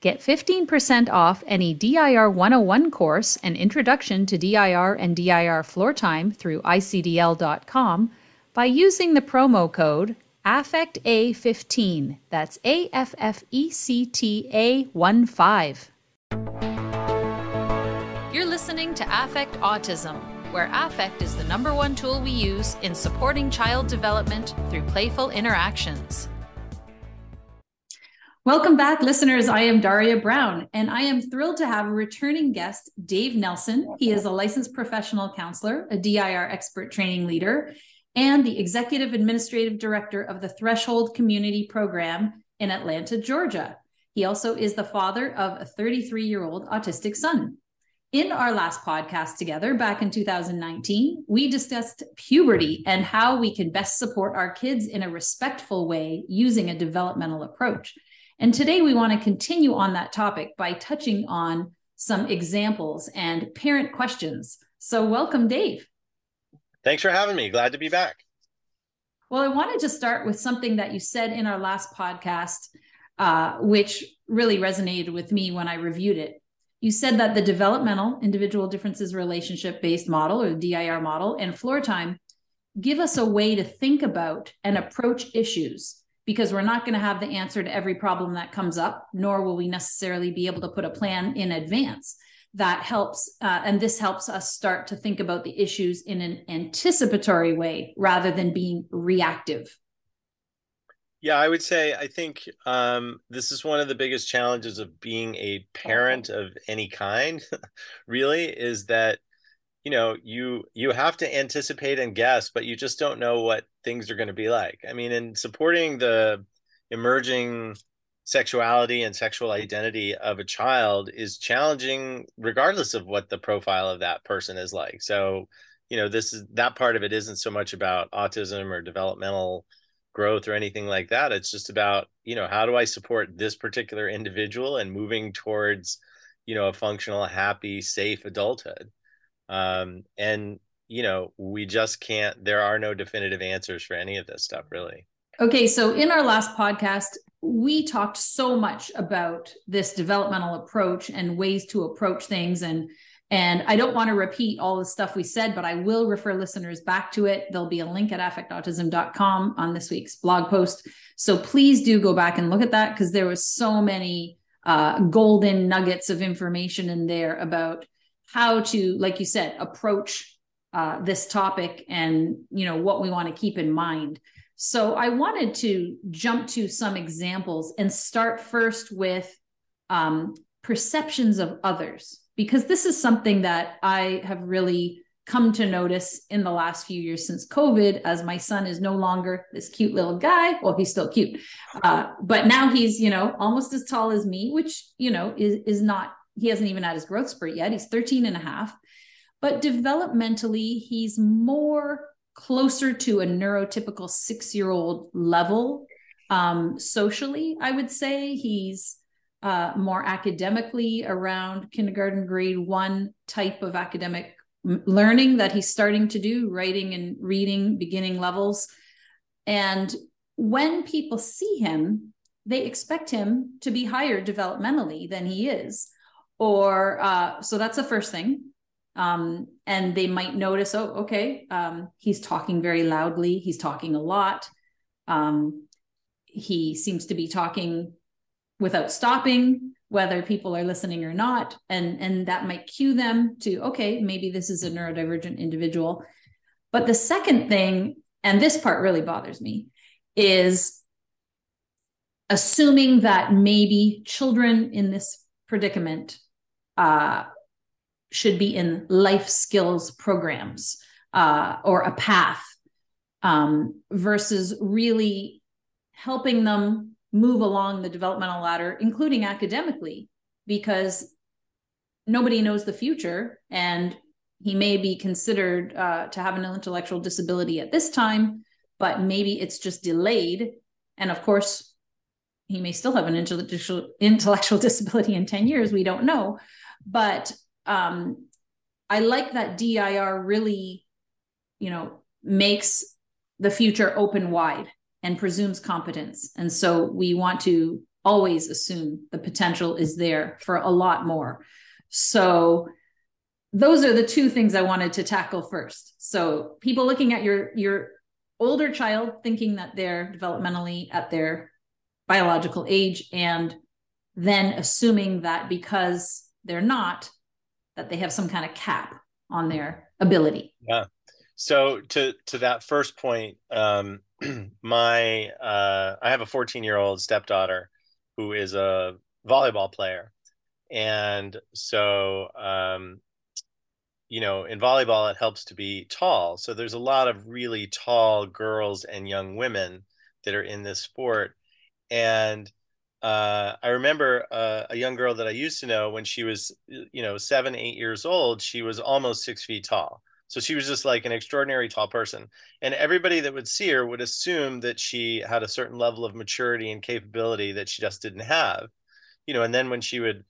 Get 15% off any DIR 101 course and introduction to DIR and DIR floor time through icdl.com by using the promo code AFFECTA15. That's A F F E C T A 1 5. You're listening to Affect Autism, where affect is the number one tool we use in supporting child development through playful interactions. Welcome back, listeners. I am Daria Brown, and I am thrilled to have a returning guest, Dave Nelson. He is a licensed professional counselor, a DIR expert training leader, and the executive administrative director of the Threshold Community Program in Atlanta, Georgia. He also is the father of a 33 year old autistic son. In our last podcast together back in 2019, we discussed puberty and how we can best support our kids in a respectful way using a developmental approach. And today we want to continue on that topic by touching on some examples and parent questions. So, welcome, Dave. Thanks for having me. Glad to be back. Well, I wanted to start with something that you said in our last podcast, uh, which really resonated with me when I reviewed it. You said that the developmental individual differences relationship based model or DIR model and floor time give us a way to think about and approach issues because we're not going to have the answer to every problem that comes up, nor will we necessarily be able to put a plan in advance. That helps, uh, and this helps us start to think about the issues in an anticipatory way rather than being reactive. Yeah, I would say I think um, this is one of the biggest challenges of being a parent of any kind. really, is that you know you you have to anticipate and guess but you just don't know what things are going to be like. I mean in supporting the emerging sexuality and sexual identity of a child is challenging regardless of what the profile of that person is like. So you know this is that part of it isn't so much about autism or developmental growth or anything like that. It's just about you know how do i support this particular individual and moving towards you know a functional happy safe adulthood um, and you know we just can't there are no definitive answers for any of this stuff really okay so in our last podcast we talked so much about this developmental approach and ways to approach things and and I don't want to repeat all the stuff we said, but I will refer listeners back to it. There'll be a link at affectautism.com on this week's blog post. So please do go back and look at that because there was so many uh, golden nuggets of information in there about how to, like you said, approach uh, this topic and you know what we want to keep in mind. So I wanted to jump to some examples and start first with um, perceptions of others because this is something that I have really come to notice in the last few years since COVID, as my son is no longer this cute little guy. Well, he's still cute, uh, but now he's you know almost as tall as me, which you know is is not he hasn't even had his growth spurt yet. He's 13 and a half. But developmentally, he's more closer to a neurotypical six year old level. Um, socially, I would say he's uh, more academically around kindergarten grade one type of academic learning that he's starting to do, writing and reading beginning levels. And when people see him, they expect him to be higher developmentally than he is or uh, so that's the first thing. Um, and they might notice oh okay um, he's talking very loudly. He's talking a lot. Um, he seems to be talking without stopping whether people are listening or not. And and that might cue them to okay maybe this is a neurodivergent individual. But the second thing and this part really bothers me is assuming that maybe children in this predicament uh, should be in life skills programs uh, or a path um, versus really helping them move along the developmental ladder, including academically, because nobody knows the future and he may be considered uh, to have an intellectual disability at this time, but maybe it's just delayed. And of course, he may still have an intellectual intellectual disability in 10 years. We don't know. But um, I like that DIR really, you know, makes the future open wide and presumes competence. And so we want to always assume the potential is there for a lot more. So those are the two things I wanted to tackle first. So people looking at your your older child thinking that they're developmentally at their biological age and then assuming that because they're not that they have some kind of cap on their ability. Yeah. So to to that first point, um, my uh, I have a 14 year old stepdaughter who is a volleyball player, and so um, you know in volleyball it helps to be tall. So there's a lot of really tall girls and young women that are in this sport, and uh, I remember uh, a young girl that I used to know when she was, you know, seven, eight years old. She was almost six feet tall. So she was just like an extraordinary tall person. And everybody that would see her would assume that she had a certain level of maturity and capability that she just didn't have. You know, and then when she would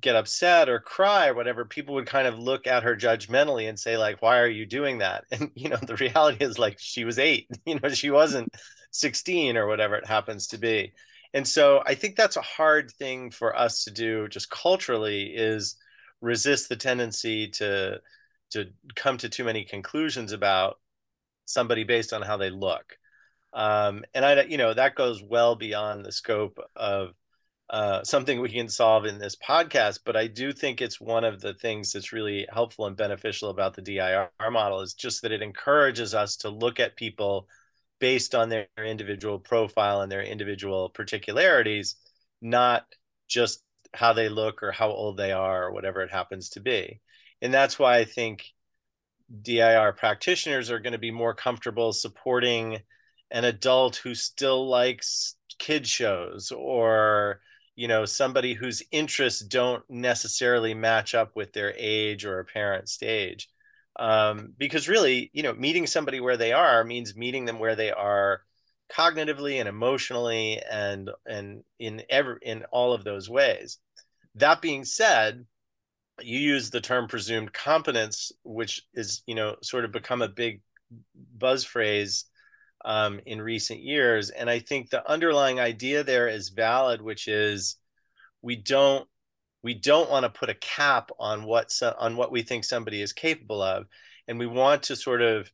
get upset or cry or whatever, people would kind of look at her judgmentally and say, like, why are you doing that? And, you know, the reality is like she was eight, you know, she wasn't 16 or whatever it happens to be. And so I think that's a hard thing for us to do just culturally is resist the tendency to to come to too many conclusions about somebody based on how they look. Um, and I, you know, that goes well beyond the scope of uh, something we can solve in this podcast. But I do think it's one of the things that's really helpful and beneficial about the DIR model is just that it encourages us to look at people based on their individual profile and their individual particularities, not just how they look or how old they are or whatever it happens to be. And that's why I think DIR practitioners are going to be more comfortable supporting an adult who still likes kid shows or you know somebody whose interests don't necessarily match up with their age or a stage um, because really you know meeting somebody where they are means meeting them where they are cognitively and emotionally and and in every in all of those ways that being said you use the term presumed competence, which is, you know, sort of become a big buzz phrase um, in recent years. And I think the underlying idea there is valid, which is we don't we don't want to put a cap on what so, on what we think somebody is capable of, and we want to sort of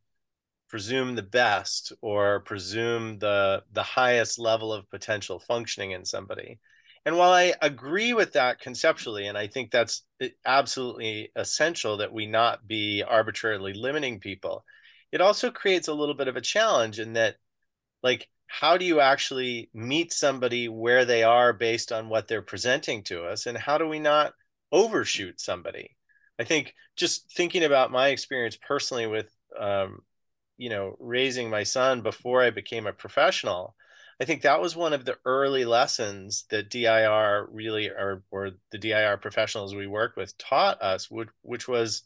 presume the best or presume the the highest level of potential functioning in somebody. And while I agree with that conceptually, and I think that's eh, absolutely essential that we not be arbitrarily limiting people, it also creates a little bit of a challenge in that, like, how do you actually meet somebody where they are based on what they're presenting to us? And how do we not overshoot somebody? I think just thinking about my experience personally with, um, you know, raising my son before I became a professional I think that was one of the early lessons that DIR really, or or the DIR professionals we worked with taught us, which, which was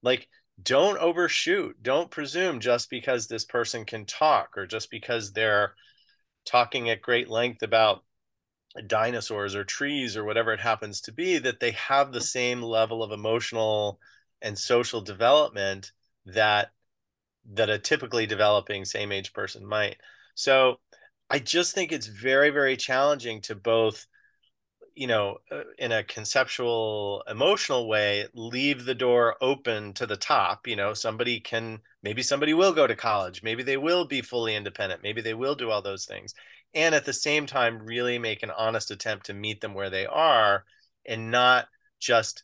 like, don't overshoot. Don't presume just because this person can talk or just because they're talking at great length about dinosaurs or trees or whatever it happens to be that they have the same level of emotional and social development that that a typically developing same age person might. So I just think it's very, very challenging to both, you know, uh, in a conceptual, emotional way, leave the door open to the top. You know, somebody can, maybe somebody will go to college, maybe they will be fully independent, maybe they will do all those things. And at the same time, really make an honest attempt to meet them where they are and not just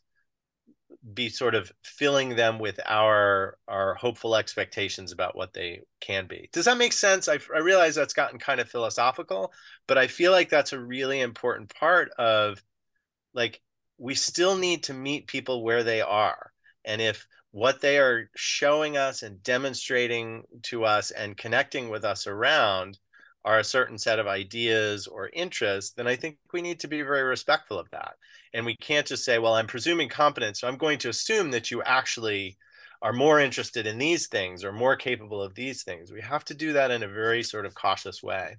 be sort of filling them with our our hopeful expectations about what they can be. Does that make sense? I, I realize that's gotten kind of philosophical, but I feel like that's a really important part of like we still need to meet people where they are. And if what they are showing us and demonstrating to us and connecting with us around are a certain set of ideas or interests, then I think we need to be very respectful of that. And we can't just say, well, I'm presuming competence, so I'm going to assume that you actually are more interested in these things or more capable of these things. We have to do that in a very sort of cautious way.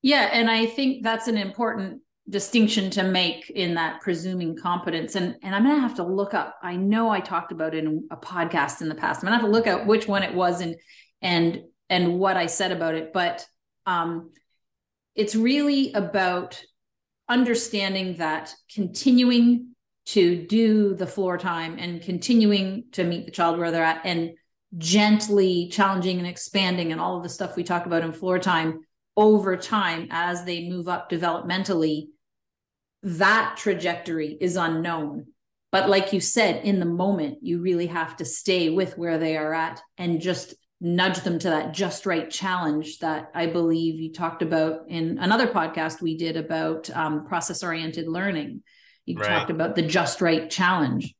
Yeah, and I think that's an important distinction to make in that presuming competence and and i'm gonna have to look up i know i talked about it in a podcast in the past i'm gonna have to look at which one it was and and and what I said about it. But um, it's really about understanding that continuing to do the floor time and continuing to meet the child where they're at and gently challenging and expanding and all of the stuff we talk about in floor time over time as they move up developmentally that trajectory is unknown. But like you said in the moment you really have to stay with where they are at and just nudge them to that just right challenge that I believe you talked about in another podcast we did about um, process oriented learning. You right. talked about the just right challenge.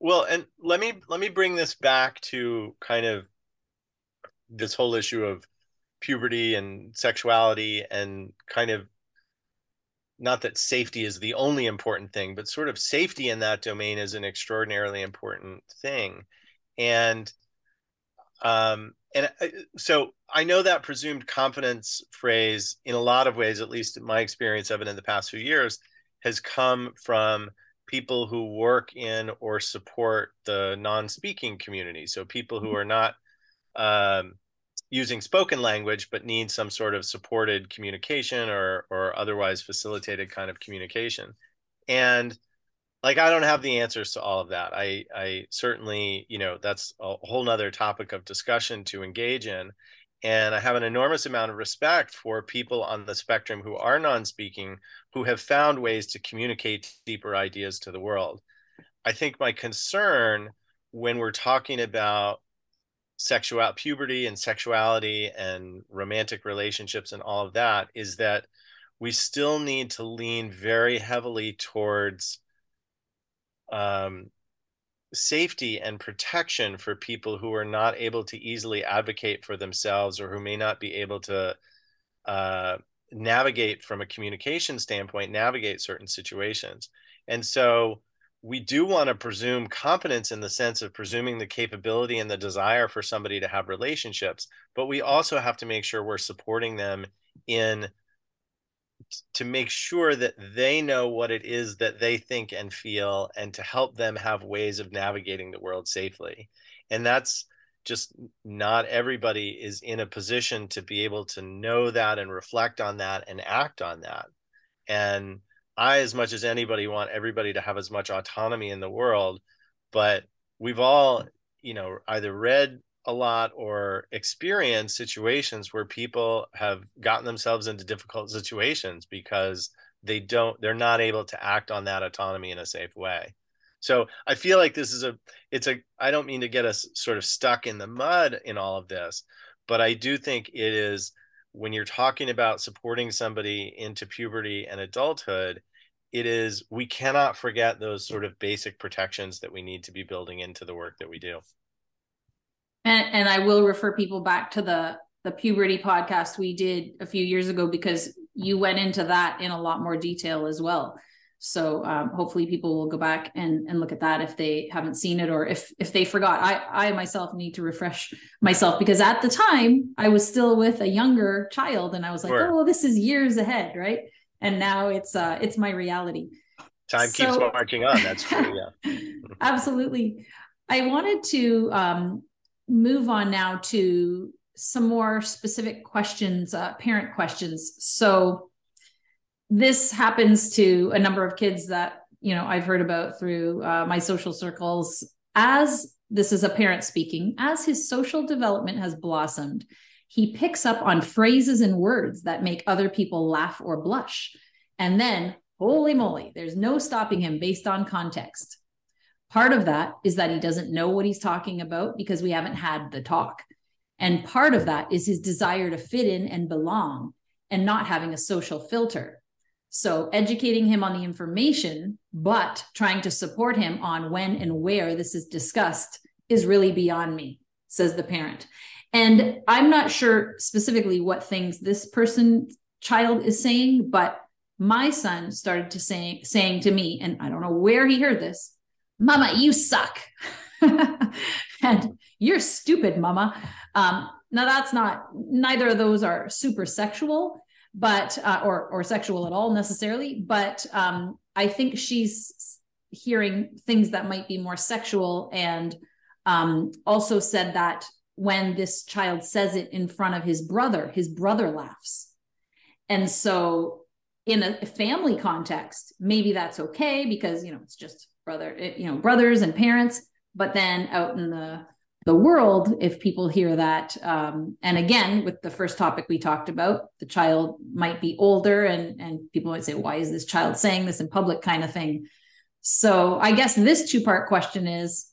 Well, and let me let me bring this back to kind of this whole issue of puberty and sexuality and kind of not that safety is the only important thing, but sort of safety in that domain is an extraordinarily important thing. And um, and I, so I know that presumed confidence phrase, in a lot of ways, at least in my experience of it in the past few years, has come from people who work in or support the non-speaking community. So people who are not um, using spoken language but need some sort of supported communication or or otherwise facilitated kind of communication. And like i don't have the answers to all of that. I i certainly you know that's a whole nother topic of discussion to engage in and i have an enormous amount of respect for people on the spectrum who are non-speaking who have found ways to communicate deeper ideas to the world. I think my concern when we're talking about sexual puberty and sexuality and romantic relationships and all of that is that we still need to lean very heavily towards um, safety and protection for people who are not able to easily advocate for themselves or who may not be able to uh, navigate from a communication standpoint, navigate certain situations. And so we do want to presume competence in the sense of presuming the capability and the desire for somebody to have relationships, but we also have to make sure we're supporting them in to make sure that they know what it is that they think and feel and to help them have ways of navigating the world safely. And that's just not everybody is in a position to be able to know that and reflect on that and act on that. And i as much as anybody want everybody to have as much autonomy in the world but we've all you know either read a lot or experience situations where people have gotten themselves into difficult situations because they don't they're not able to act on that autonomy in a safe way. So i feel like this is a it's a i don't mean to get us sort of stuck in the mud in all of this but i do think it is when you're talking about supporting somebody into puberty and adulthood it is we cannot forget those sort of basic protections that we need to be building into the work that we do and, and I will refer people back to the the puberty podcast we did a few years ago because you went into that in a lot more detail as well. So um, hopefully people will go back and, and look at that if they haven't seen it or if if they forgot. I I myself need to refresh myself because at the time I was still with a younger child and I was like, sure. oh, this is years ahead, right? And now it's uh it's my reality. Time so, keeps marching on. That's true. Yeah. absolutely. I wanted to um, move on now to some more specific questions, uh, parent questions. So this happens to a number of kids that you know I've heard about through uh, my social circles. As this is a parent speaking, as his social development has blossomed, he picks up on phrases and words that make other people laugh or blush, and then holy moly, there's no stopping him based on context. Part of that is that he doesn't know what he's talking about because we haven't had the talk. And part of that is his desire to fit in and belong and not having a social filter. So, educating him on the information, but trying to support him on when and where this is discussed is really beyond me, says the parent. And I'm not sure specifically what things this person child is saying, but my son started to saying saying to me, and I don't know where he heard this, mama you suck. And you're stupid mama. Um, now that's not neither of those are super sexual but uh, or or sexual at all necessarily but um, i think she's hearing things that might be more sexual and um, also said that when this child says it in front of his brother his brother laughs. And so in a family context maybe that's okay because you know it's just brother you know brothers and parents. But then out in the the world if people hear that um, and again with the first topic we talked about the child might be older and and people might say why is this child saying this in public? kind of thing. So i guess this two part question is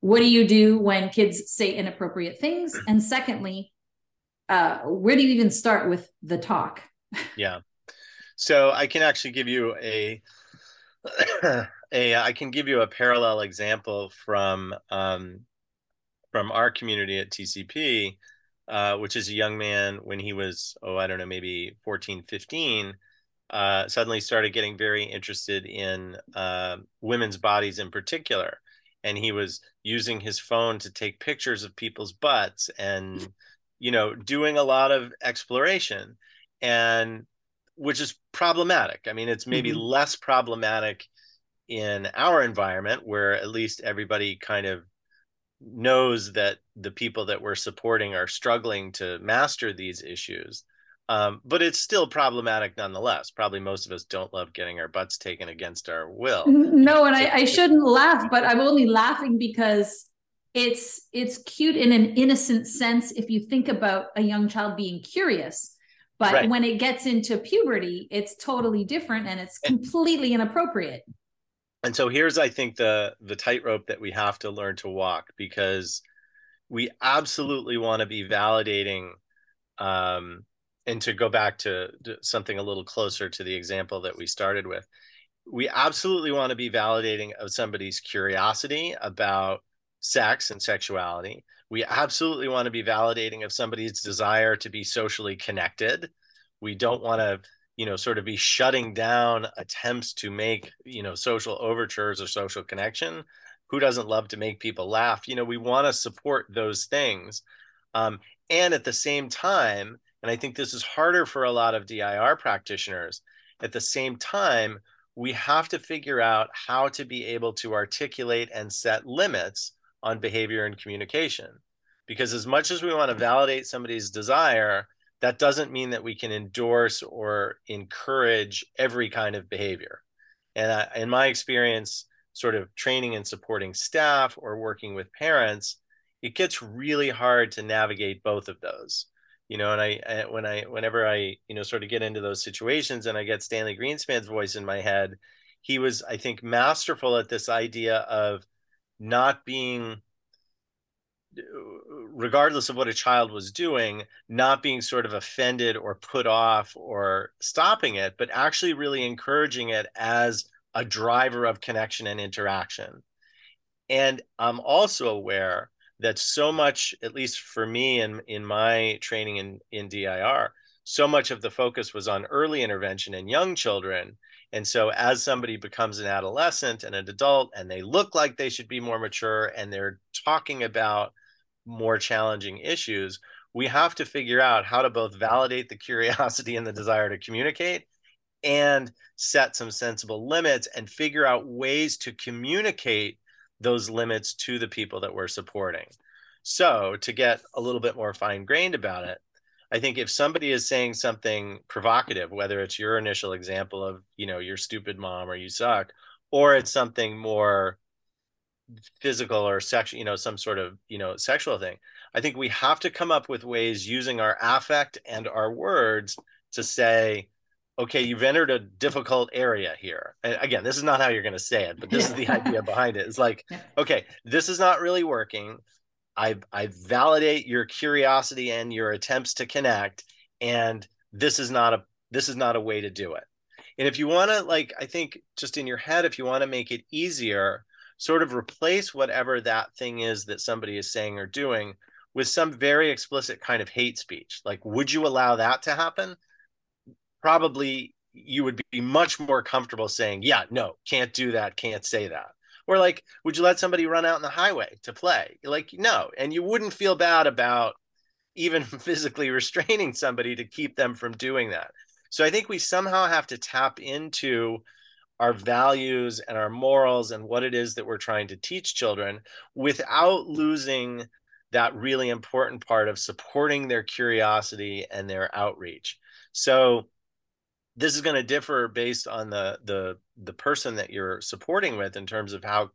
what do you do when kids say inappropriate things? And secondly uh, where do you even start with the talk? Yeah so i can actually give you a a i can give you a parallel example from um, from our community at TCP, uh, which is a young man when he was, oh, I don't know, maybe 14, 15, uh, suddenly started getting very interested in uh, women's bodies in particular. And he was using his phone to take pictures of people's butts and, you know, doing a lot of exploration. And which is problematic. I mean, it's maybe mm-hmm. less problematic in our environment where at least everybody kind of knows that the people that we're supporting are struggling to master these issues. Um, but it's still problematic nonetheless. Probably most of us don't love getting our butts taken against our will. No, and I, I shouldn't laugh, but I'm only laughing because it's it's cute in an innocent sense if you think about a young child being curious. But right. when it gets into puberty, it's totally different and it's completely inappropriate and so here's i think the the tightrope that we have to learn to walk because we absolutely want to be validating um, and to go back to, to, something a little closer to the example that we started with we absolutely want to be validating of somebody's curiosity about sex and sexuality we absolutely want to be validating of somebody's desire to be socially connected. We don't want to you know sort of be shutting down attempts to make you know social overtures or social connection. Who doesn't love to make people laugh? You know we want to support those things. Um, and at the same time and i think this is harder for a lot of dir practitioners at the same time we have to figure out how to be able to articulate and set limits on behavior and communication because as much as we want to validate somebody's desire that doesn't mean that we can endorse or encourage every kind of behavior. And I, in my experience, sort of training and supporting staff or working with parents, it gets really hard to navigate both of those. You know, and I, I when I whenever I you know sort of get into those situations and I get Stanley Greenspan's voice in my head, he was I think masterful at this idea of not being regardless of what a child was doing, not being sort of offended or put off or stopping it, but actually really encouraging it as a driver of connection and interaction. And I'm also aware that so much, at least for me and in, in my training in, in DIR, so much of the focus was on early intervention in young children. And so, as somebody becomes an adolescent and an adult, and they look like they should be more mature, and they're talking about more challenging issues, we have to figure out how to both validate the curiosity and the desire to communicate and set some sensible limits and figure out ways to communicate those limits to the people that we're supporting. So, to get a little bit more fine grained about it, I think if somebody is saying something provocative, whether it's your initial example of, you know, you're stupid mom or you suck, or it's something more physical or sexual, you know, some sort of, you know, sexual thing. I think we have to come up with ways using our affect and our words to say, okay, you've entered a difficult area here. And again, this is not how you're going to say it, but this is the idea behind it. It's like, okay, this is not really working. I I validate your curiosity and your attempts to connect, and this is not a this is not a way to do it. And if you want to, like, I think just in your head, if you want to make it easier, sort of replace whatever that thing is that somebody is saying or doing with some very explicit kind of hate speech. Like, would you allow that to happen? Probably you would be much more comfortable saying, yeah, no, can't do that, can't say that. Or like, would you let somebody run out in the highway to play? Like, no. And you wouldn't feel bad about even physically restraining somebody to keep them from doing that. So I think we somehow have to tap into our values and our morals and what it is that we're trying to teach children without losing that really important part of supporting their curiosity and their outreach. So this is going to differ based on the the the person that you're supporting with in terms of how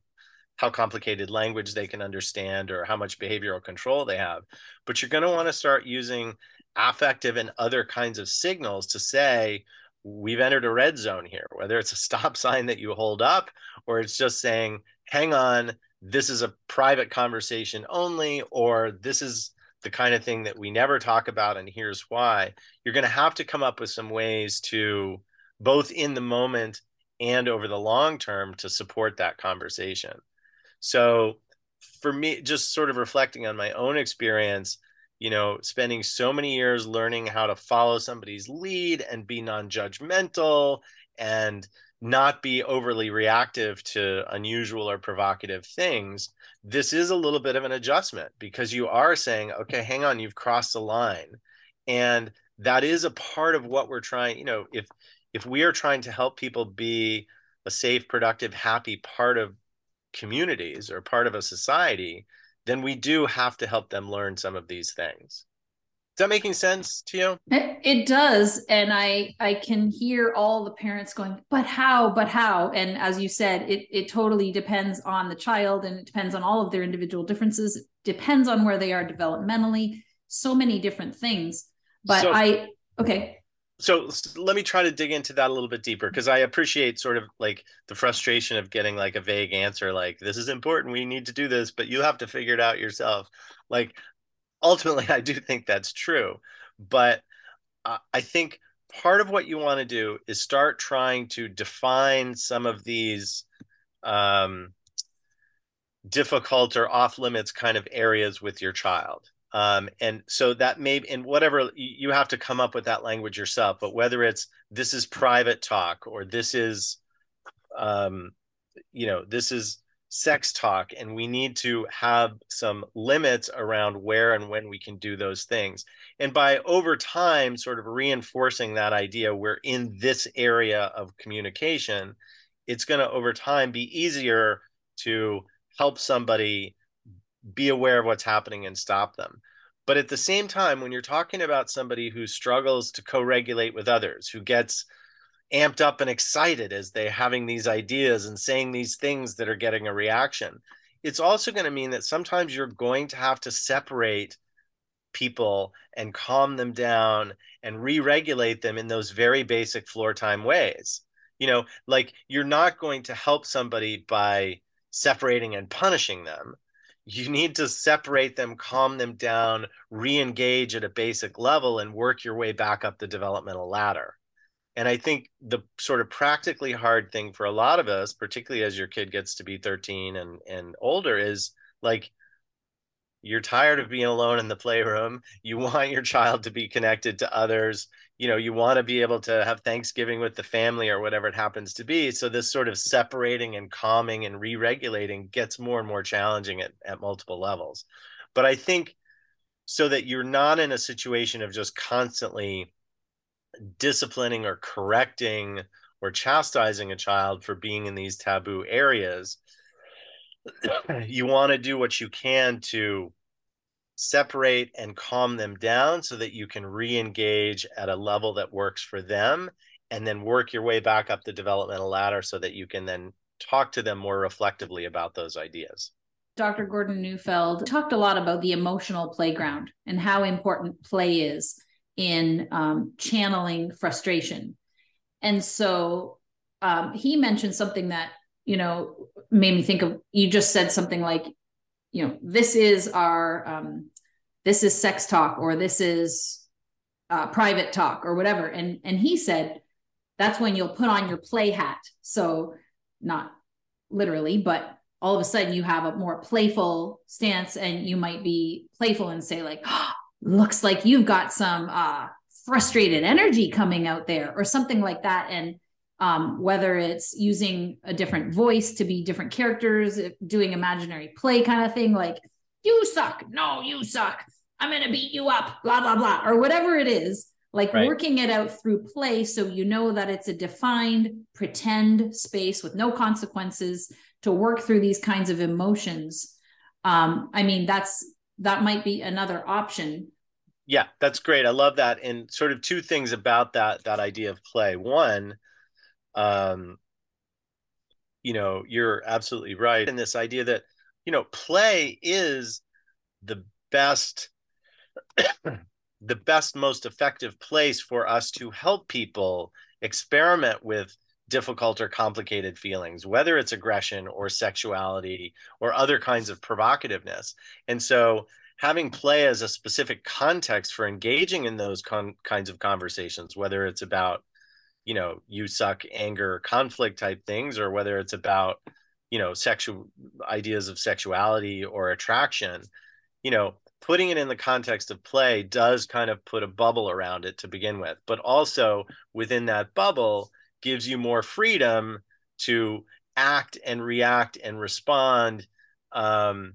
how complicated language they can understand or how much behavioral control they have. But you're going to want to start using affective and other kinds of signals to say we've entered a red zone here whether it's a stop sign that you hold up or it's just saying hang on this is a private conversation only or this is the kind of thing that we never talk about and here's why. You're going to have to come up with some ways to both in the moment and over the long term to support that conversation so for me just sort of reflecting on my own experience you know spending so many years learning how to follow somebody's lead and be non-judgmental and not be overly reactive to unusual or provocative things this is a little bit of an adjustment because you are saying, okay, hang on, you've crossed the line. And that is a part of what we're trying, you know, if if we are trying to help people be a safe, productive, happy part of communities or part of a society, then we do have to help them learn some of these things. Is that making sense to you? It, does, and I I can hear all the parents going, "But how? But how?" And as you said, it it totally depends on the child, and it depends on all of their individual differences. It depends on where they are developmentally. So many different things. But so, I okay. So let me try to dig into that a little bit deeper because I appreciate sort of like the frustration of getting like a vague answer, like this is important, we need to do this, but you have to figure it out yourself. Like ultimately, I do think that's true. But I think part of what you want to do is start trying to define some of these um, difficult or off limits kind of areas with your child. Um, and so that may in whatever you have to come up with that language yourself but whether it's this is private talk or this is um, you know this is sex talk and we need to have some limits around where and when we can do those things. And by over time sort of reinforcing that idea we're in this area of communication it's going to over time be easier to help somebody be aware of what's happening and stop them but at the same time when you're talking about somebody who struggles to co-regulate with others who gets amped up and excited as they're having these ideas and saying these things that are getting a reaction. It's also going to mean that sometimes you're going to have to separate people and calm them down and re-regulate them in those very basic floor time ways. You know, like you're not going to help somebody by separating and punishing them. You need to separate them, calm them down, re-engage at a basic level and work your way back up the developmental ladder. And i think the sort of practically hard thing for a lot of us particularly as your kid gets to be 13 and and older is like you're tired of being alone in the playroom you want your child to be connected to others you know you want to be able to have thanksgiving with the family or whatever it happens to be so this sort of separating and calming and re-regulating gets more and more challenging at, at multiple levels. But i think so that you're not in a situation of just constantly disciplining or correcting or chastising a child for being in these taboo areas, you want to do what you can to separate and calm them down so that you can re-engage at a level that works for them and then work your way back up the developmental ladder so that you can then talk to them more reflectively about those ideas. Dr. Gordon Neufeld talked a lot about the emotional playground and how important play is in um, channeling frustration. And so um, he mentioned something that, you know, made me think of, you just said something like, you know, this is our, um, this is sex talk or this is uh, private talk or whatever. And, and he said, that's when you'll put on your play hat. So not literally, but all of a sudden you have a more playful stance and you might be playful and say like, oh, looks like you've got some uh, frustrated energy coming out there or something like that and um, whether it's using a different voice to be different characters doing imaginary play kind of thing like you suck. No you suck. I'm gonna beat you up blah blah blah or whatever it is like right. working it out through play so you know that it's a defined pretend space with no consequences to work through these kinds of emotions. Um, i mean that's that might be another option. Yeah that's great. I love that. And sort of two things about that that idea of play. One um you know you're absolutely right in this idea that you know play is the best the best most effective place for us to help people experiment with difficult or complicated feelings whether it's aggression or sexuality or other kinds of provocativeness. And so having play as a specific context for engaging in those con- kinds of conversations whether it's about you know you suck anger conflict type things or whether it's about you know sexual ideas of sexuality or attraction you know putting it in the context of play does kind of put a bubble around it to begin with. But also within that bubble gives you more freedom to act and react and respond um,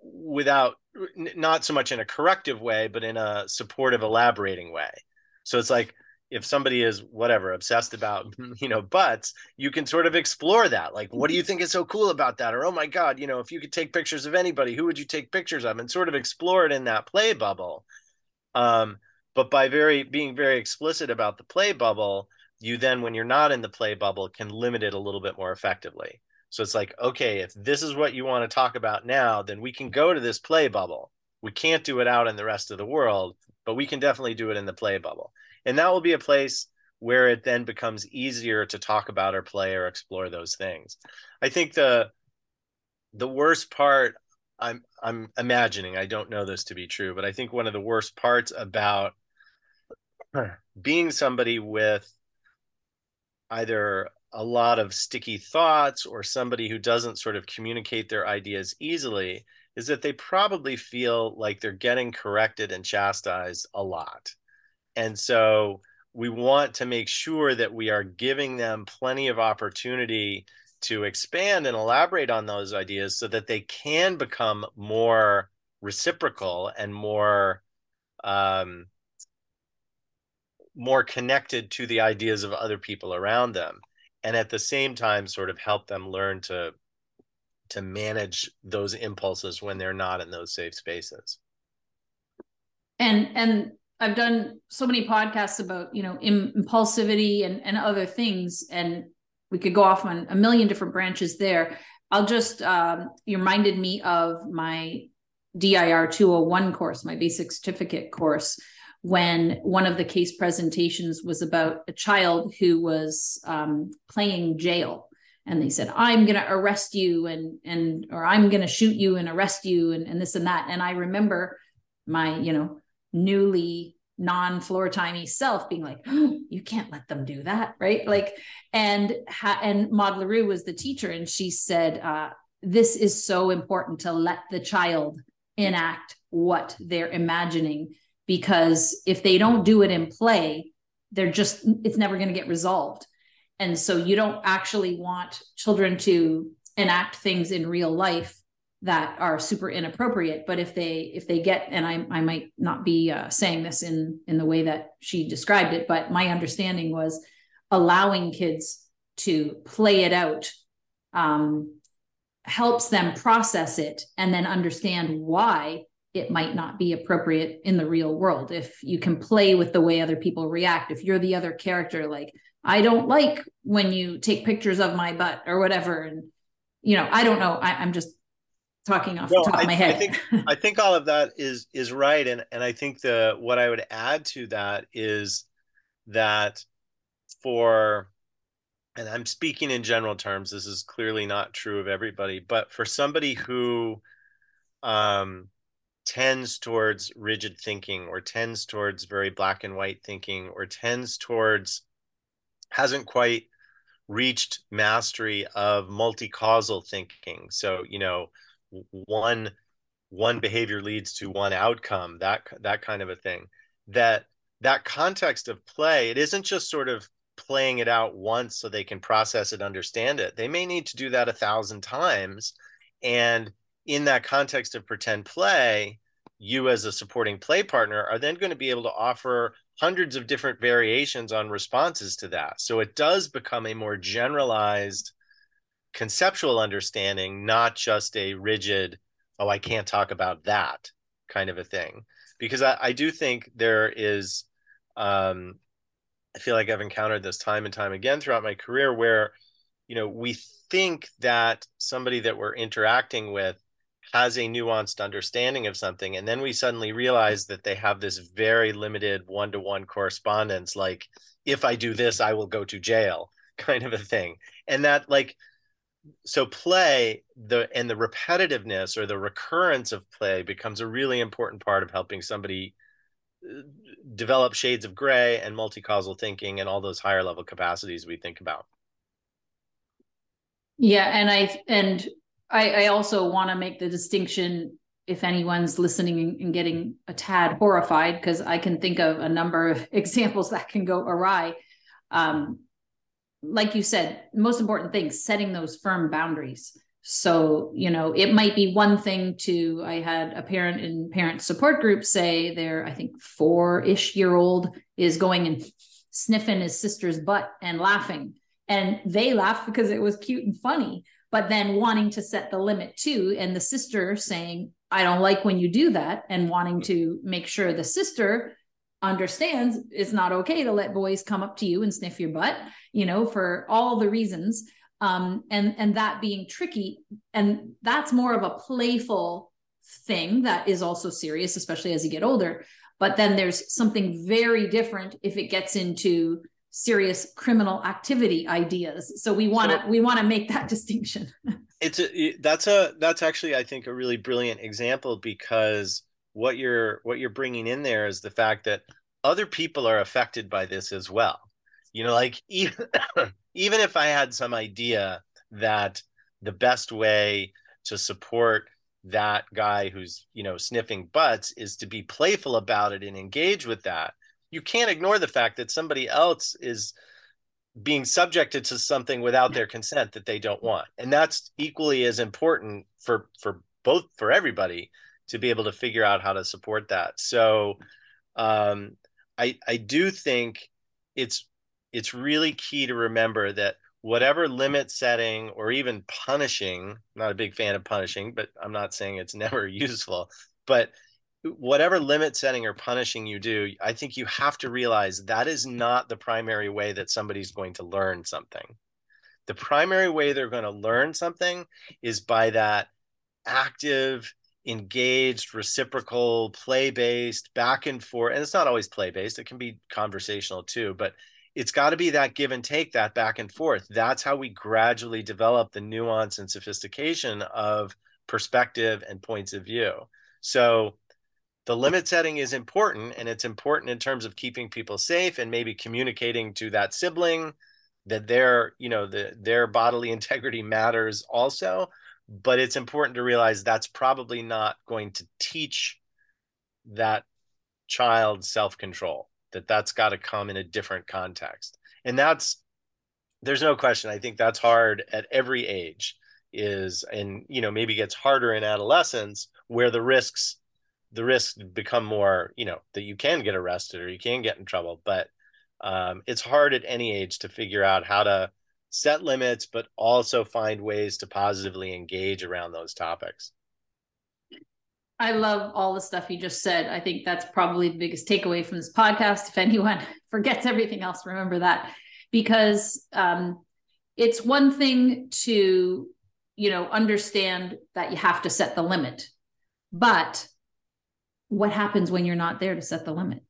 without not so much in a corrective way but in a supportive elaborating way. So it's like if somebody is whatever obsessed about you know butts you can sort of explore that. Like what do you think is so cool about that? Or oh my god you know if you could take pictures of anybody who would you take pictures of? and sort of explore it in that play bubble. Um, but by very being very explicit about the play bubble you then when you're not in the play bubble can limit it a little bit more effectively. So it's like okay if this is what you want to talk about now then we can go to this play bubble. We can't do it out in the rest of the world but we can definitely do it in the play bubble and that will be a place where it then becomes easier to talk about or play or explore those things. I think the the worst part i'm i'm imagining i don't know this to be true but i think one of the worst parts about being somebody with either a lot of sticky thoughts or somebody who doesn't sort of communicate their ideas easily is that they probably feel like they're getting corrected and chastised a lot and so we want to make sure that we are giving them plenty of opportunity to expand and elaborate on those ideas so that they can become more reciprocal and more um, more connected to the ideas of other people around them and at the same time sort of help them learn to to manage those impulses when they're not in those safe spaces. And and I've done so many podcasts about, you know, impulsivity and, and other things, and we could go off on a million different branches there. I'll just, um, you reminded me of my DIR 201 course, my basic certificate course, when one of the case presentations was about a child who was um, playing jail. And they said, I'm going to arrest you and, and, or I'm going to shoot you and arrest you and, and this and that. And I remember my, you know, newly non floor timey self being like oh, you can't let them do that right? Like and ha- and Maud LaRue was the teacher and she said uh, this is so important to let the child enact what they're imagining because if they don't do it in play they're just it's never going to get resolved. And so you don't actually want children to enact things in real life that are super inappropriate but if they if they get and i, I might not be uh, saying this in in the way that she described it but my understanding was allowing kids to play it out um, helps them process it and then understand why it might not be appropriate in the real world. If you can play with the way other people react if you're the other character like i don't like when you take pictures of my butt or whatever and you know i don't know I, i'm just talking off no, the top I, of my head. I think I think all of that is is right, and and I think the what I would add to that is that for and I'm speaking in general terms. This is clearly not true of everybody, but for somebody who um, tends towards rigid thinking, or tends towards very black and white thinking, or tends towards hasn't quite reached mastery of multi-causal thinking. So you know one one behavior leads to one outcome that that kind of a thing. That that context of play it isn't just sort of playing it out once so they can process it understand it. They may need to do that a thousand times. And in that context of pretend play you as a supporting play partner are then going to be able to offer hundreds of different variations on responses to that. So it does become a more generalized conceptual understanding, not just a rigid, oh, I can't talk about that kind of a thing. Because i, I do think there is um, i feel like i've encountered this time and time again throughout my career where you know we think that somebody that we're interacting with has a nuanced understanding of something and then we suddenly realize that they have this very limited one-to-one correspondence like if i do this i will go to jail kind of a thing. And that like so play the and the repetitiveness or the recurrence of play becomes a really important part of helping somebody uh, develop shades of gray and multi-causal thinking and all those higher level capacities we think about. Yeah and i and i i also want to make the distinction if anyone's listening and getting a tad horrified because i can think of a number of examples that can go awry. Um, like you said, most important thing, setting those firm boundaries. So, you know, it might be one thing to, I had a parent in parent support group say their, I think, four ish year old is going and sniffing his sister's butt and laughing. And they laughed because it was cute and funny, but then wanting to set the limit too. And the sister saying, I don't like when you do that, and wanting to make sure the sister understands it's not okay to let boys come up to you and sniff your butt you know for all the reasons. Um and and that being tricky and that's more of a playful thing that is also serious especially as you get older. But then there's something very different if it gets into serious criminal activity ideas. So we want to so, we want to make that distinction. It's a that's a that's actually i think a really brilliant example because what you're what you're bringing in there is the fact that other people are affected by this as well. You know like even even if i had some idea that the best way to support that guy who's you know sniffing butts is to be playful about it and engage with that you can't ignore the fact that somebody else is being subjected to something without their consent that they don't want. And that's equally as important for for both for everybody to be able to figure out how to support that. So um, I I do think it's it's really key to remember that whatever limit setting or even punishing, I'm not a big fan of punishing, but I'm not saying it's never useful, but whatever limit setting or punishing you do, I think you have to realize that is not the primary way that somebody's going to learn something. The primary way they're going to learn something is by that active engaged, reciprocal, play based, back and forth. And it's not always play based, it can be conversational too, but it's got to be that give and take, that back and forth. That's how we gradually develop the nuance and sophistication of perspective and points of view. So the limit setting is important and it's important in terms of keeping people safe and maybe communicating to that sibling that their you know the their bodily integrity matters also but it's important to realize that's probably not going to teach that child self-control that that's got to come in a different context. And that's there's no question i think that's hard at every age is and you know maybe gets harder in adolescence where the risks the risks become more you know that you can get arrested or you can get in trouble but um, it's hard at any age to figure out how to set limits, but also find ways to positively engage around those topics. I love all the stuff you just said. I think that's probably the biggest takeaway from this podcast. If anyone forgets everything else, remember that because um, it's one thing to, you know, understand that you have to set the limit, but what happens when you're not there to set the limit?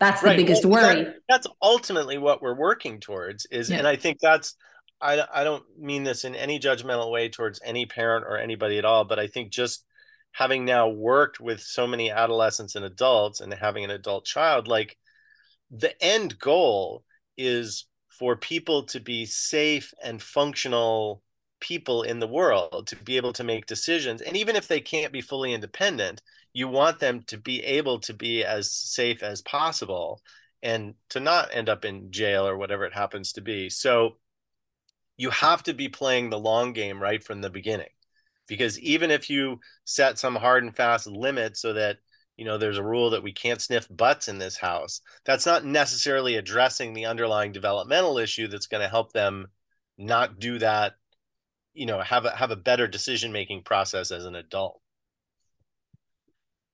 That's the right. biggest well, worry that, that's ultimately what we're working towards is yeah. and i think that's I, I don't mean this in any judgmental way towards any parent or anybody at all but i think just having now worked with so many adolescents and adults and having an adult child like the end goal is for people to be safe and functional people in the world to be able to make decisions and even if they can't be fully independent you want them to be able to be as safe as possible and to not end up in jail or whatever it happens to be. So you have to be playing the long game right from the beginning. Because even if you set some hard and fast limit so that you know there's a rule that we can't sniff butts in this house, that's not necessarily addressing the underlying developmental issue that's going to help them not do that, you know, have a have a better decision making process as an adult.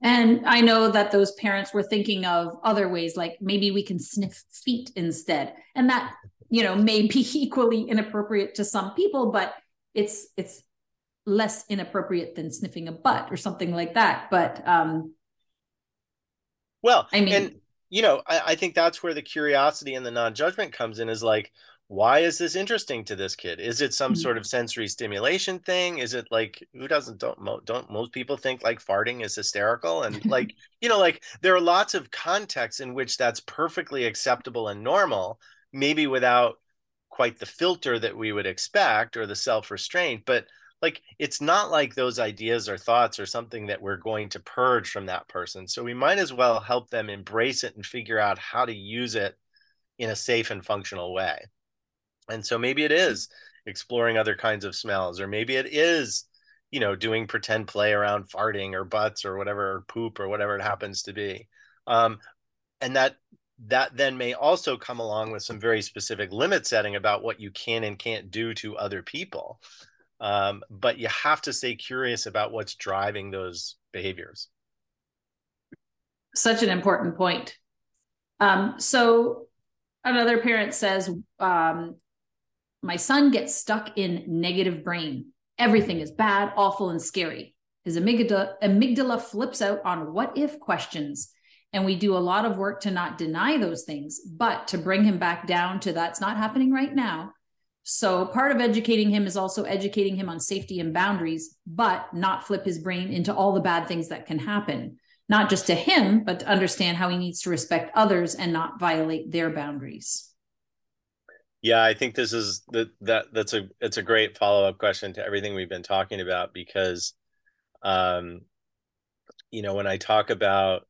And I know that those parents were thinking of other ways, like maybe we can sniff feet instead. And that, you know, may be equally inappropriate to some people, but it's it's less inappropriate than sniffing a butt or something like that. But um well, I mean and you know, I, I think that's where the curiosity and the non-judgment comes in is like, why is this interesting to this kid? Is it some mm-hmm. sort of sensory stimulation thing? Is it like who doesn't don't don't most people think like farting is hysterical? And like you know like there are lots of contexts in which that's perfectly acceptable and normal maybe without quite the filter that we would expect or the self-restraint but like it's not like those ideas or thoughts or something that we're going to purge from that person. So we might as well help them embrace it and figure out how to use it in a safe and functional way and so maybe it is exploring other kinds of smells, or maybe it is, you know, doing pretend play around farting or butts or whatever, or poop or whatever it happens to be. Um, and that that then may also come along with some very specific limit setting about what you can and can't do to other people. Um, but you have to stay curious about what's driving those behaviors. Such an important point. Um, so another parent says, um, my son gets stuck in negative brain. Everything is bad, awful, and scary. His amygdala, amygdala flips out on what if questions. And we do a lot of work to not deny those things, but to bring him back down to that's not happening right now. So part of educating him is also educating him on safety and boundaries, but not flip his brain into all the bad things that can happen, not just to him, but to understand how he needs to respect others and not violate their boundaries. Yeah, I think this is that that that's a it's a great follow up question to everything we've been talking about because, um, you know, when I talk about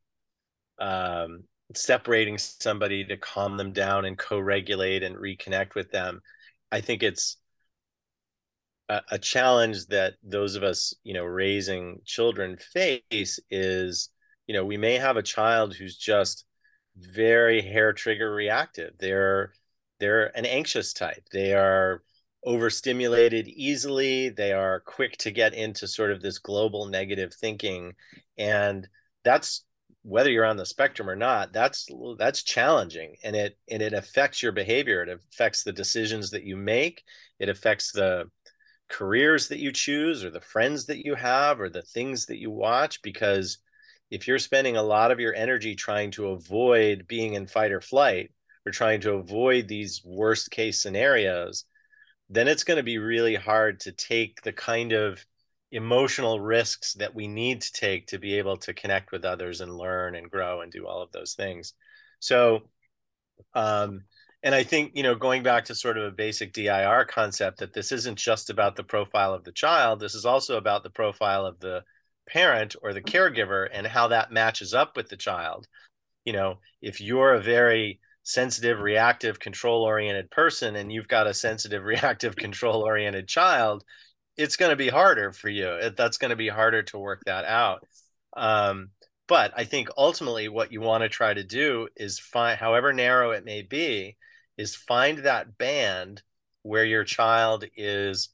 um, separating somebody to calm them down and co-regulate and reconnect with them, I think it's a, a challenge that those of us, you know, raising children face is, you know, we may have a child who's just very hair trigger reactive. They're they're an anxious type. They are overstimulated easily. They are quick to get into sort of this global negative thinking. And that's whether you're on the spectrum or not, that's that's challenging and it and it affects your behavior. It affects the decisions that you make. It affects the careers that you choose or the friends that you have or the things that you watch because if you're spending a lot of your energy trying to avoid being in fight or flight we're trying to avoid these worst case scenarios, then it's going to be really hard to take the kind of emotional risks that we need to take to be able to connect with others and learn and grow and do all of those things. So, um, and I think, you know, going back to sort of a basic DIR concept that this isn't just about the profile of the child, this is also about the profile of the parent or the caregiver and how that matches up with the child. You know, if you're a very sensitive, reactive, control oriented person and you've got a sensitive, reactive, control oriented child, it's going to be harder for you. That's going to be harder to work that out. Um, but I think ultimately what you want to try to do is find, however narrow it may be, is find that band where your child is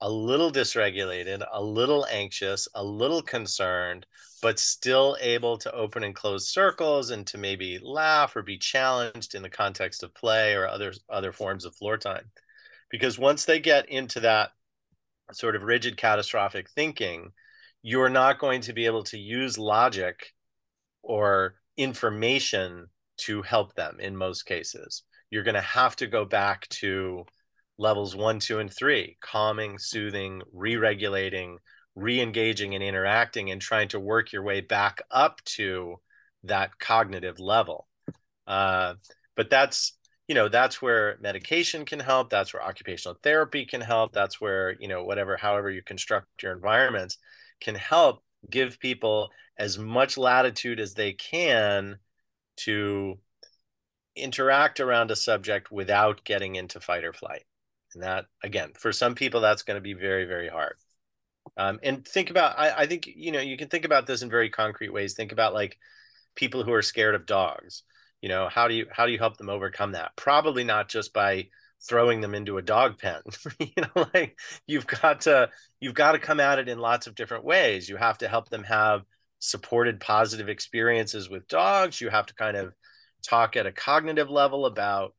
a little dysregulated, a little anxious, a little concerned, but still able to open and close circles and to maybe laugh or be challenged in the context of play or other other forms of floor time. Because once they get into that sort of rigid catastrophic thinking, you're not going to be able to use logic or information to help them in most cases. You're going to have to go back to levels one, two, and three calming, soothing, re regulating, re engaging, and interacting, and trying to work your way back up to that cognitive level. Uh, but that's you know that's where medication can help that's where occupational therapy can help that's where you know whatever however you construct your environments can help give people as much latitude as they can to interact around a subject without getting into fight or flight and that again for some people that's going to be very very hard um, and think about I, I think you know you can think about this in very concrete ways. Think about like people who are scared of dogs. You know how do you how do you help them overcome that? Probably not just by throwing them into a dog pen. You know like you've got to you've got to come at it in lots of different ways. You have to help them have supported positive experiences with dogs. You have to kind of talk at a cognitive level about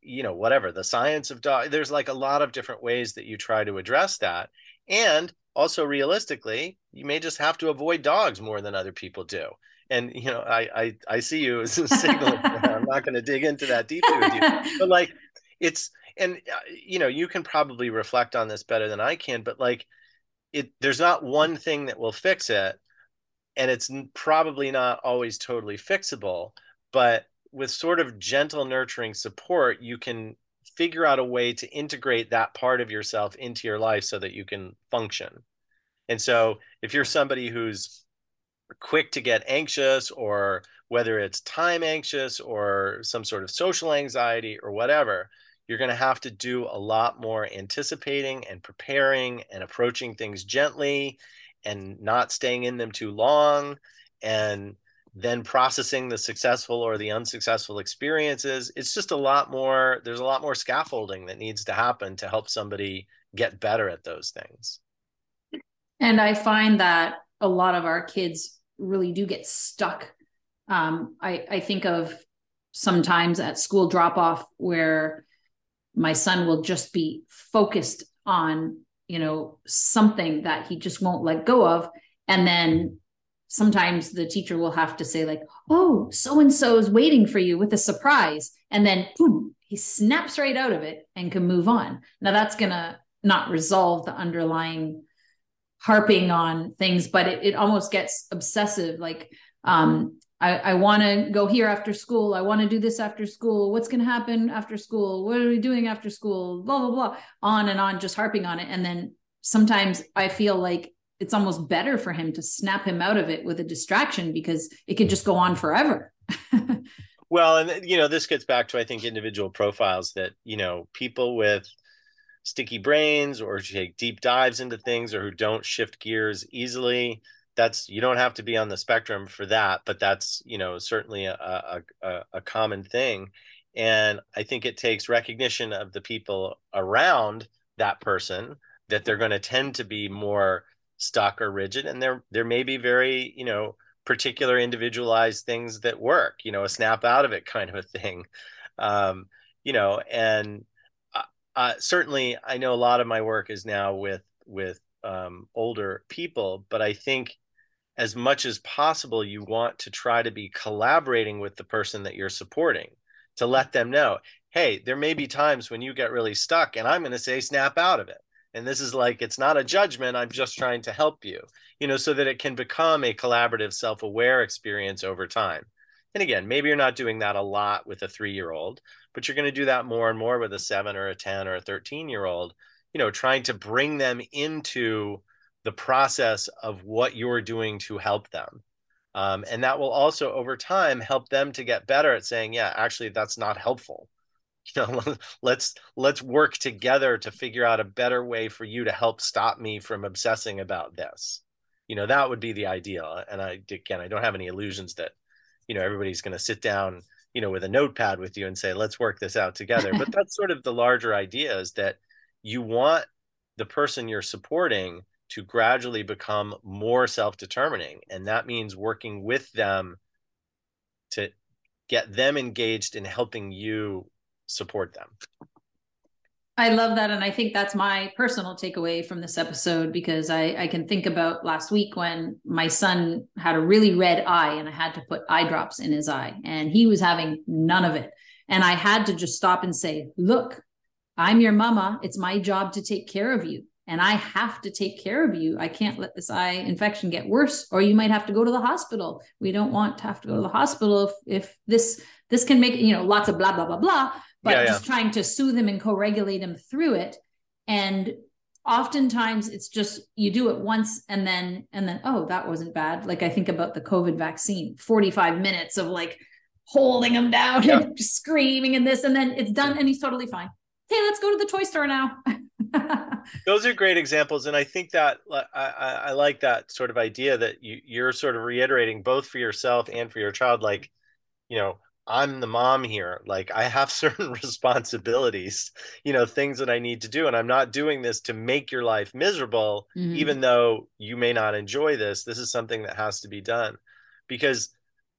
you know whatever the science of dog there's like a lot of different ways that you try to address that. And also realistically you may just have to avoid dogs more than other people do. And you know i i, I see you as a signal. I'm not going to dig into that deeply with you. But like it's and uh, you know you can probably reflect on this better than i can but like it there's not one thing that will fix it and it's probably not always totally fixable but with sort of gentle nurturing support you can figure out a way to integrate that part of yourself into your life so that you can function. And so if you're somebody who's quick to get anxious or whether it's time anxious or some sort of social anxiety or whatever you're going to have to do a lot more anticipating and preparing and approaching things gently and not staying in them too long. And then processing the successful or the unsuccessful experiences it's just a lot more there's a lot more scaffolding that needs to happen to help somebody get better at those things. And i find that a lot of our kids really do get stuck. Um, I, I think of sometimes at school drop off where my son will just be focused on you know something that he just won't let go of and then sometimes the teacher will have to say like oh so and so is waiting for you with a surprise and then boom he snaps right out of it and can move on now that's going to not resolve the underlying harping on things but it, it almost gets obsessive like um I, I want to go here after school. I want to do this after school. What's going to happen after school? What are we doing after school? Blah, blah, blah, on and on, just harping on it. And then sometimes I feel like it's almost better for him to snap him out of it with a distraction because it could just go on forever. well, and you know, this gets back to I think individual profiles that, you know, people with sticky brains or take deep dives into things or who don't shift gears easily, that's you don't have to be on the spectrum for that, but that's, you know, certainly a a, a common thing. And I think it takes recognition of the people around that person that they're going to tend to be more stuck or rigid and there there may be very you know particular individualized things that work you know a snap out of it kind of a thing. Um, you know and uh, uh, certainly i know a lot of my work is now with with um, older people but i think as much as possible you want to try to be collaborating with the person that you're supporting to let them know hey there may be times when you get really stuck and i'm going to say snap out of it and this is like it's not a judgment i'm just trying to help you you know so that it can become a collaborative self-aware experience over time. And again maybe you're not doing that a lot with a three year old but you're going to do that more and more with a seven or a 10 or a 13 year old you know trying to bring them into the process of what you're doing to help them. Um, and that will also over time help them to get better at saying yeah actually that's not helpful you know let's let's work together to figure out a better way for you to help stop me from obsessing about this. You know that would be the ideal and i again i don't have any illusions that you know everybody's going to sit down you know with a notepad with you and say let's work this out together. But that's sort of the larger idea is that you want the person you're supporting to gradually become more self-determining and that means working with them to get them engaged in helping you support them. I love that. And I think that's my personal takeaway from this episode because I, I can think about last week when my son had a really red eye and I had to put eye drops in his eye and he was having none of it. And I had to just stop and say, Look, I'm your mama. It's my job to take care of you. And I have to take care of you. I can't let this eye infection get worse, or you might have to go to the hospital. We don't want to have to go to the hospital if, if this this can make you know lots of blah blah blah blah but yeah, just trying to soothe them and co-regulate them through it. And oftentimes it's just you do it once and then and then oh that wasn't bad. Like i think about the covid vaccine 45 minutes of like holding them down yeah. and screaming and this and then it's done and he's totally fine. Hey let's go to the toy store now. Those are great examples and i think that I, I, I like that sort of idea that you, you're sort of reiterating both for yourself and for your child like you know I'm the mom here. Like I have certain responsibilities, you know, things that I need to do. And I'm not doing this to make your life miserable, mm-hmm. even though you may not enjoy this. This is something that has to be done. Because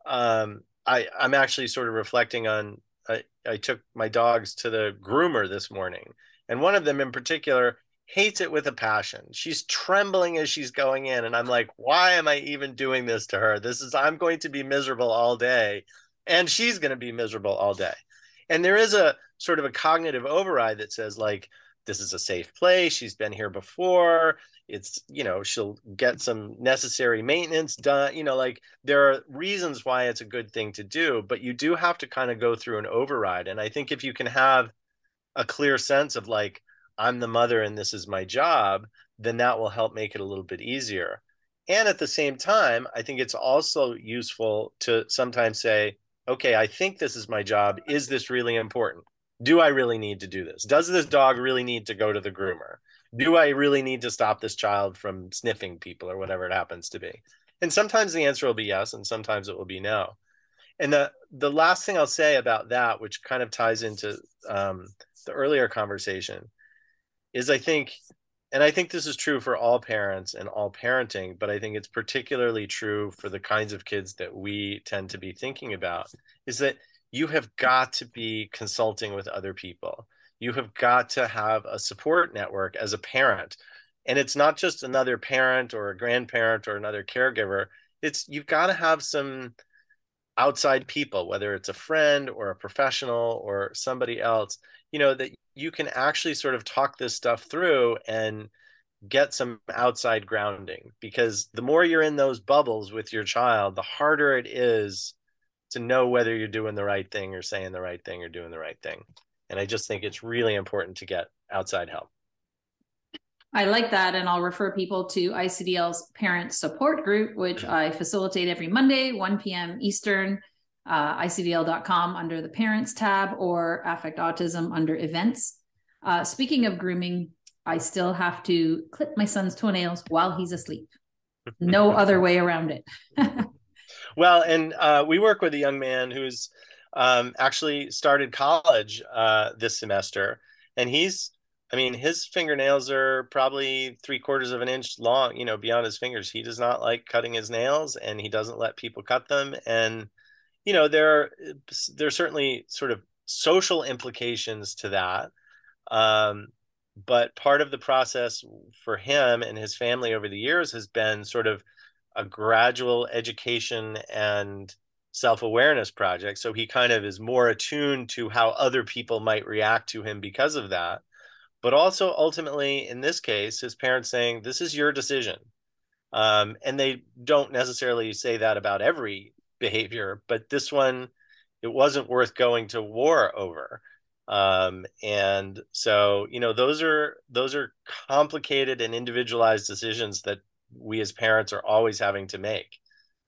um, I, I'm actually sort of reflecting on I, I took my dogs to the groomer this morning. And one of them in particular hates it with a passion. She's trembling as she's going in. And I'm like, why am I even doing this to her? This is, I'm going to be miserable all day and she's going to be miserable all day. And there is a sort of a cognitive override that says, like, this is a safe place. She's been here before. It's, you know, she'll get some necessary maintenance done. You know, like there are reasons why it's a good thing to do, but you do have to kind of go through an override. And I think if you can have a clear sense of like, I'm the mother and this is my job, then that will help make it a little bit easier. And at the same time, I think it's also useful to sometimes say, okay, I think this is my job. Is this really important? Do I really need to do this? Does this dog really need to go to the groomer? Do I really need to stop this child from sniffing people or whatever it happens to be? And sometimes the answer will be yes, and sometimes it will be no. And the the last thing I'll say about that, which kind of ties into um, the earlier conversation, is I think and I think this is true for all parents and all parenting, but I think it's particularly true for the kinds of kids that we tend to be thinking about is that you have got to be consulting with other people. You have got to have a support network as a parent. And it's not just another parent or a grandparent or another caregiver. It's you've got to have some outside people, whether it's a friend or a professional or somebody else, you know, that you can actually sort of talk this stuff through and get some outside grounding because the more you're in those bubbles with your child the harder it is to know whether you're doing the right thing or saying the right thing or doing the right thing. And i just think it's really important to get outside help I like that. And I'll refer people to ICDL's parent support group, which mm-hmm. I facilitate every Monday, 1 p.m. Eastern uh, icdl.com under the parents tab or affect autism under events. Uh, speaking of grooming, I still have to clip my son's toenails while he's asleep. No other way around it. well, and uh, we work with a young man who's um, actually started college uh, this semester, and he's I mean, his fingernails are probably three quarters of an inch long, you know, beyond his fingers. He does not like cutting his nails and he doesn't let people cut them. And you know there are there are certainly sort of social implications to that um, but part of the process for him and his family over the years has been sort of a gradual education and self-awareness project so he kind of is more attuned to how other people might react to him because of that but also ultimately in this case his parents saying this is your decision um, and they don't necessarily say that about every behavior, but this one, it wasn't worth going to war over. Um, and so, you know, those are those are complicated and individualized decisions that we as parents are always having to make.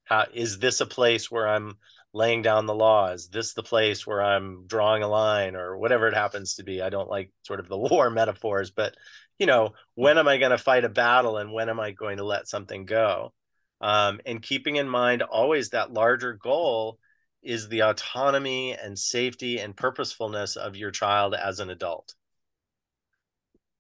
How is this a place where I'm laying down the law? Is this the place where I'm drawing a line or whatever it happens to be? I don't like sort of the war metaphors, but you know, when am I going to fight a battle and when am I going to let something go? um, and keeping in mind always that larger goal is the autonomy and safety and purposefulness of your child as an adult.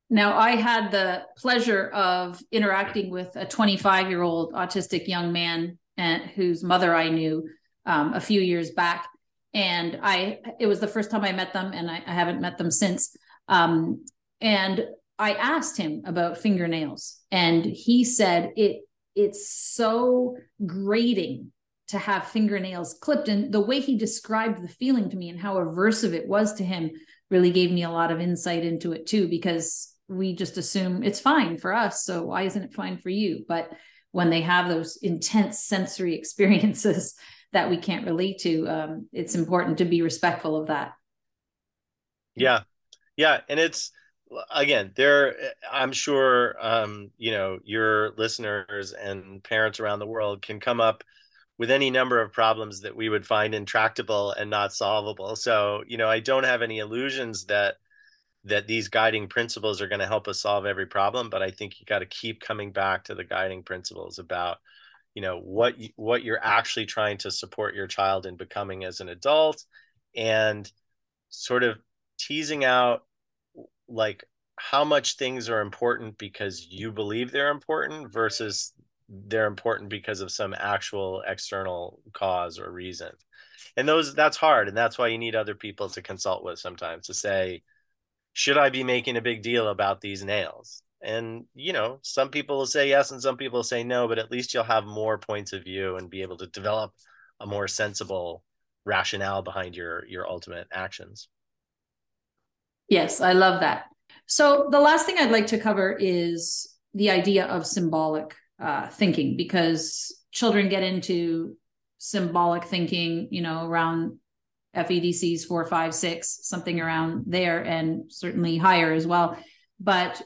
Now, I had the pleasure of interacting with a 25 year old autistic young man and whose mother I knew um, a few years back. And I, it was the first time I met them, and I, I haven't met them since. Um, and I asked him about fingernails, and he said it it's so grating to have fingernails clipped and the way he described the feeling to me and how aversive it was to him really gave me a lot of insight into it too because we just assume it's fine for us so why isn't it fine for you but when they have those intense sensory experiences that we can't relate to um, it's important to be respectful of that. Yeah. Yeah and it's again there i'm sure um, you know your listeners and parents around the world can come up with any number of problems that we would find intractable and not solvable. So you know i don't have any illusions that that these guiding principles are going to help us solve every problem but i think you got to keep coming back to the guiding principles about you know what what you're actually trying to support your child in becoming as an adult and sort of teasing out like how much things are important because you believe they're important versus they're important because of some actual external cause or reason. And those that's hard and that's why you need other people to consult with sometimes to say should i be making a big deal about these nails and you know some people will say yes and some people will say no but at least you'll have more points of view and be able to develop a more sensible rationale behind your your ultimate actions yes i love that so the last thing i'd like to cover is the idea of symbolic uh, thinking because children get into symbolic thinking you know around FEDCs four, five, six, something around there, and certainly higher as well. But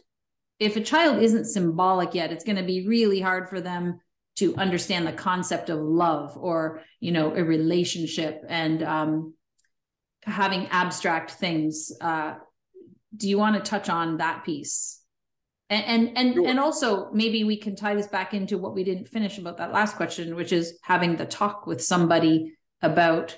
if a child isn't symbolic yet, it's going to be really hard for them to understand the concept of love or you know a relationship and um, having abstract things. Uh, do you want to touch on that piece? And and and, sure. and also maybe we can tie this back into what we didn't finish about that last question, which is having the talk with somebody about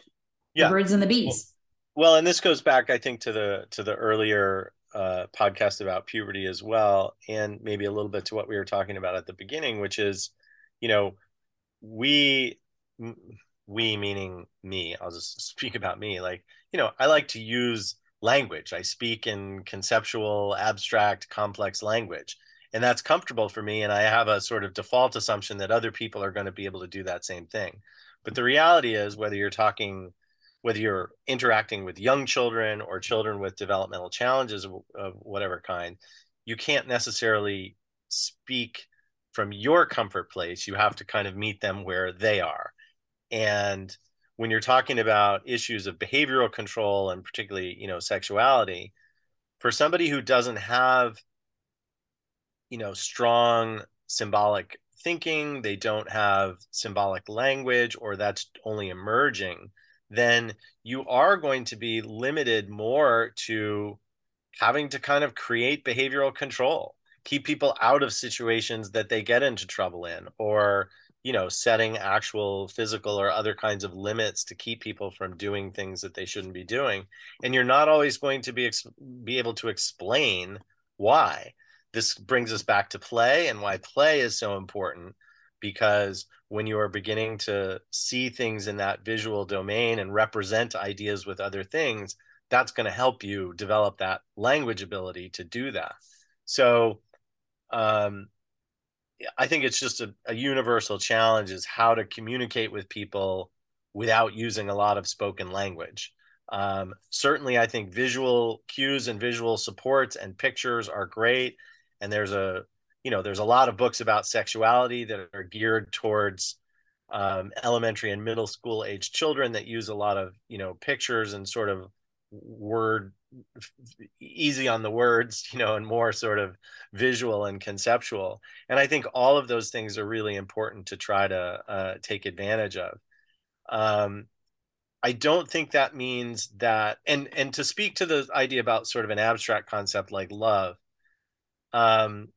yeah. the birds and the bees. Well, well, and this goes back, I think, to the to the earlier uh, podcast about puberty as well, and maybe a little bit to what we were talking about at the beginning, which is, you know, we, we meaning me. I'll just speak about me. Like, you know, I like to use language. I speak in conceptual, abstract, complex language, and that's comfortable for me. And I have a sort of default assumption that other people are going to be able to do that same thing. But the reality is, whether you're talking whether you're interacting with young children or children with developmental challenges of, of whatever kind, you can't necessarily speak from your comfort place. You have to kind of meet them where they are. And when you're talking about issues of behavioral control and particularly, you know, sexuality, for somebody who doesn't have, you know, strong symbolic thinking, they don't have symbolic language, or that's only emerging then you are going to be limited more to having to kind of create behavioral control keep people out of situations that they get into trouble in or you know setting actual physical or other kinds of limits to keep people from doing things that they shouldn't be doing. And you're not always going to be ex- be able to explain why. This brings us back to play and why play is so important because when you are beginning to see things in that visual domain and represent ideas with other things, that's going to help you develop that language ability to do that. So, um, I think it's just a, a universal challenge is how to communicate with people without using a lot of spoken language. Um, certainly, I think visual cues and visual supports and pictures are great. And there's a you know there's a lot of books about sexuality that are geared towards um, elementary and middle school age children that use a lot of you know pictures and sort of word easy on the words you know and more sort of visual and conceptual. And i think all of those things are really important to try to uh, take advantage of. Um, i don't think that means that and and to speak to the idea about sort of an abstract concept like love um,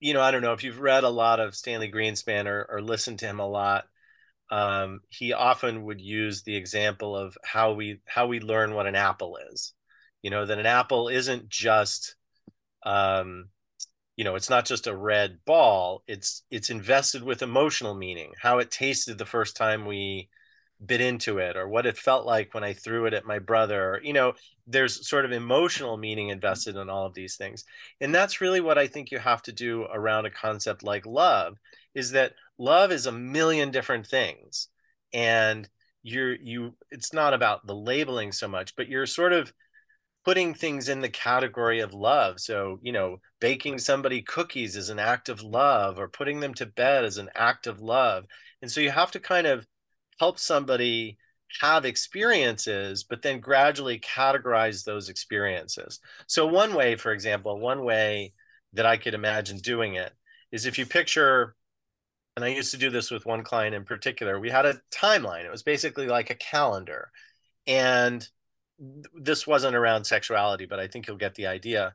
you know, I don't know if you've read a lot of Stanley Greenspan or, or listened to him a lot. Um, he often would use the example of how we how we learn what an apple is. You know, that an apple isn't just um, you know, it's not just a red ball. It's it's invested with emotional meaning. How it tasted the first time we bit into it or what it felt like when I threw it at my brother. Or, you know, there's sort of emotional meaning invested in all of these things. And that's really what I think you have to do around a concept like love is that love is a million different things. And you're you it's not about the labeling so much, but you're sort of putting things in the category of love. So, you know, baking somebody cookies is an act of love or putting them to bed is an act of love. And so you have to kind of help somebody have experiences, but then gradually categorize those experiences. So, one way, for example, one way that I could imagine doing it is if you picture, and I used to do this with one client in particular, we had a timeline. It was basically like a calendar. And this wasn't around sexuality, but I think you'll get the idea.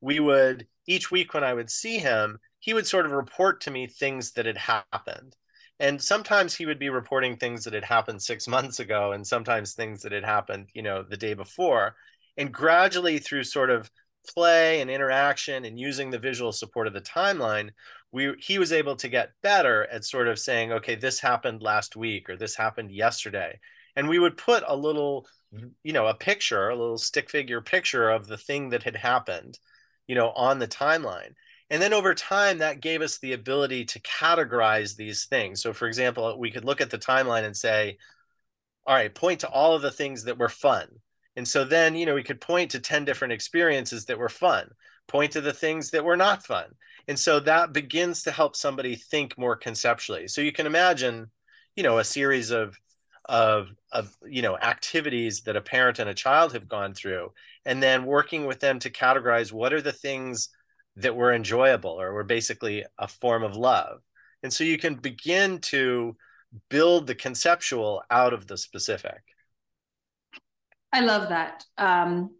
We would, each week when I would see him, he would sort of report to me things that had happened. And sometimes he would be reporting things that had happened six months ago, and sometimes things that had happened, you know, the day before. And gradually, through sort of play and interaction and using the visual support of the timeline, we he was able to get better at sort of saying, okay, this happened last week or this happened yesterday. And we would put a little, you know, a picture, a little stick figure picture of the thing that had happened, you know, on the timeline. And then over time, that gave us the ability to categorize these things. So, for example, we could look at the timeline and say, all right, point to all of the things that were fun. And so then, you know, we could point to 10 different experiences that were fun, point to the things that were not fun. And so that begins to help somebody think more conceptually. So you can imagine, you know, a series of of of you know activities that a parent and a child have gone through and then working with them to categorize what are the things that were enjoyable or were basically a form of love. And so you can begin to build the conceptual out of the specific. I love that. Um,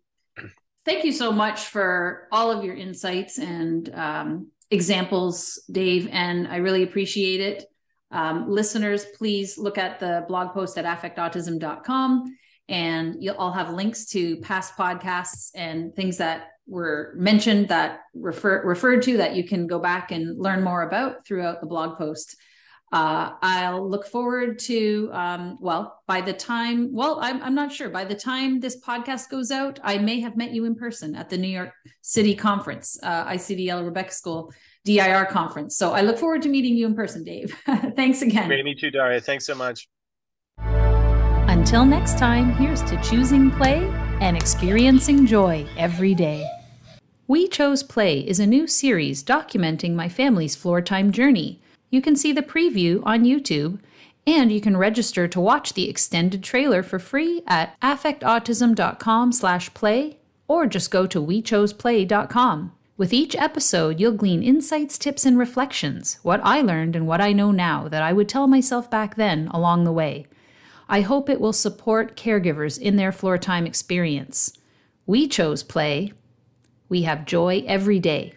thank you so much for all of your insights and um, examples, Dave, and I really appreciate it. Um, listeners, please look at the blog post at affectautism.com and you'll all have links to past podcasts and things that were mentioned that refer referred to that you can go back and learn more about throughout the blog post. Uh, I'll look forward to, um, well, by the time, well, I'm, I'm not sure. By the time this podcast goes out, I may have met you in person at the New York City conference, uh, ICDL Rebecca School DIR conference. So I look forward to meeting you in person, Dave. Thanks again. Great to meet you, Daria. Thanks so much. Until next time, here's to choosing play and experiencing joy every day. We Chose Play is a new series documenting my family's floor time journey. You can see the preview on YouTube, and you can register to watch the extended trailer for free at affectautism.com/play or just go to wechoseplay.com. With each episode, you'll glean insights, tips, and reflections, what I learned and what I know now that I would tell myself back then along the way. I hope it will support caregivers in their floor time experience. We chose play. We have joy every day.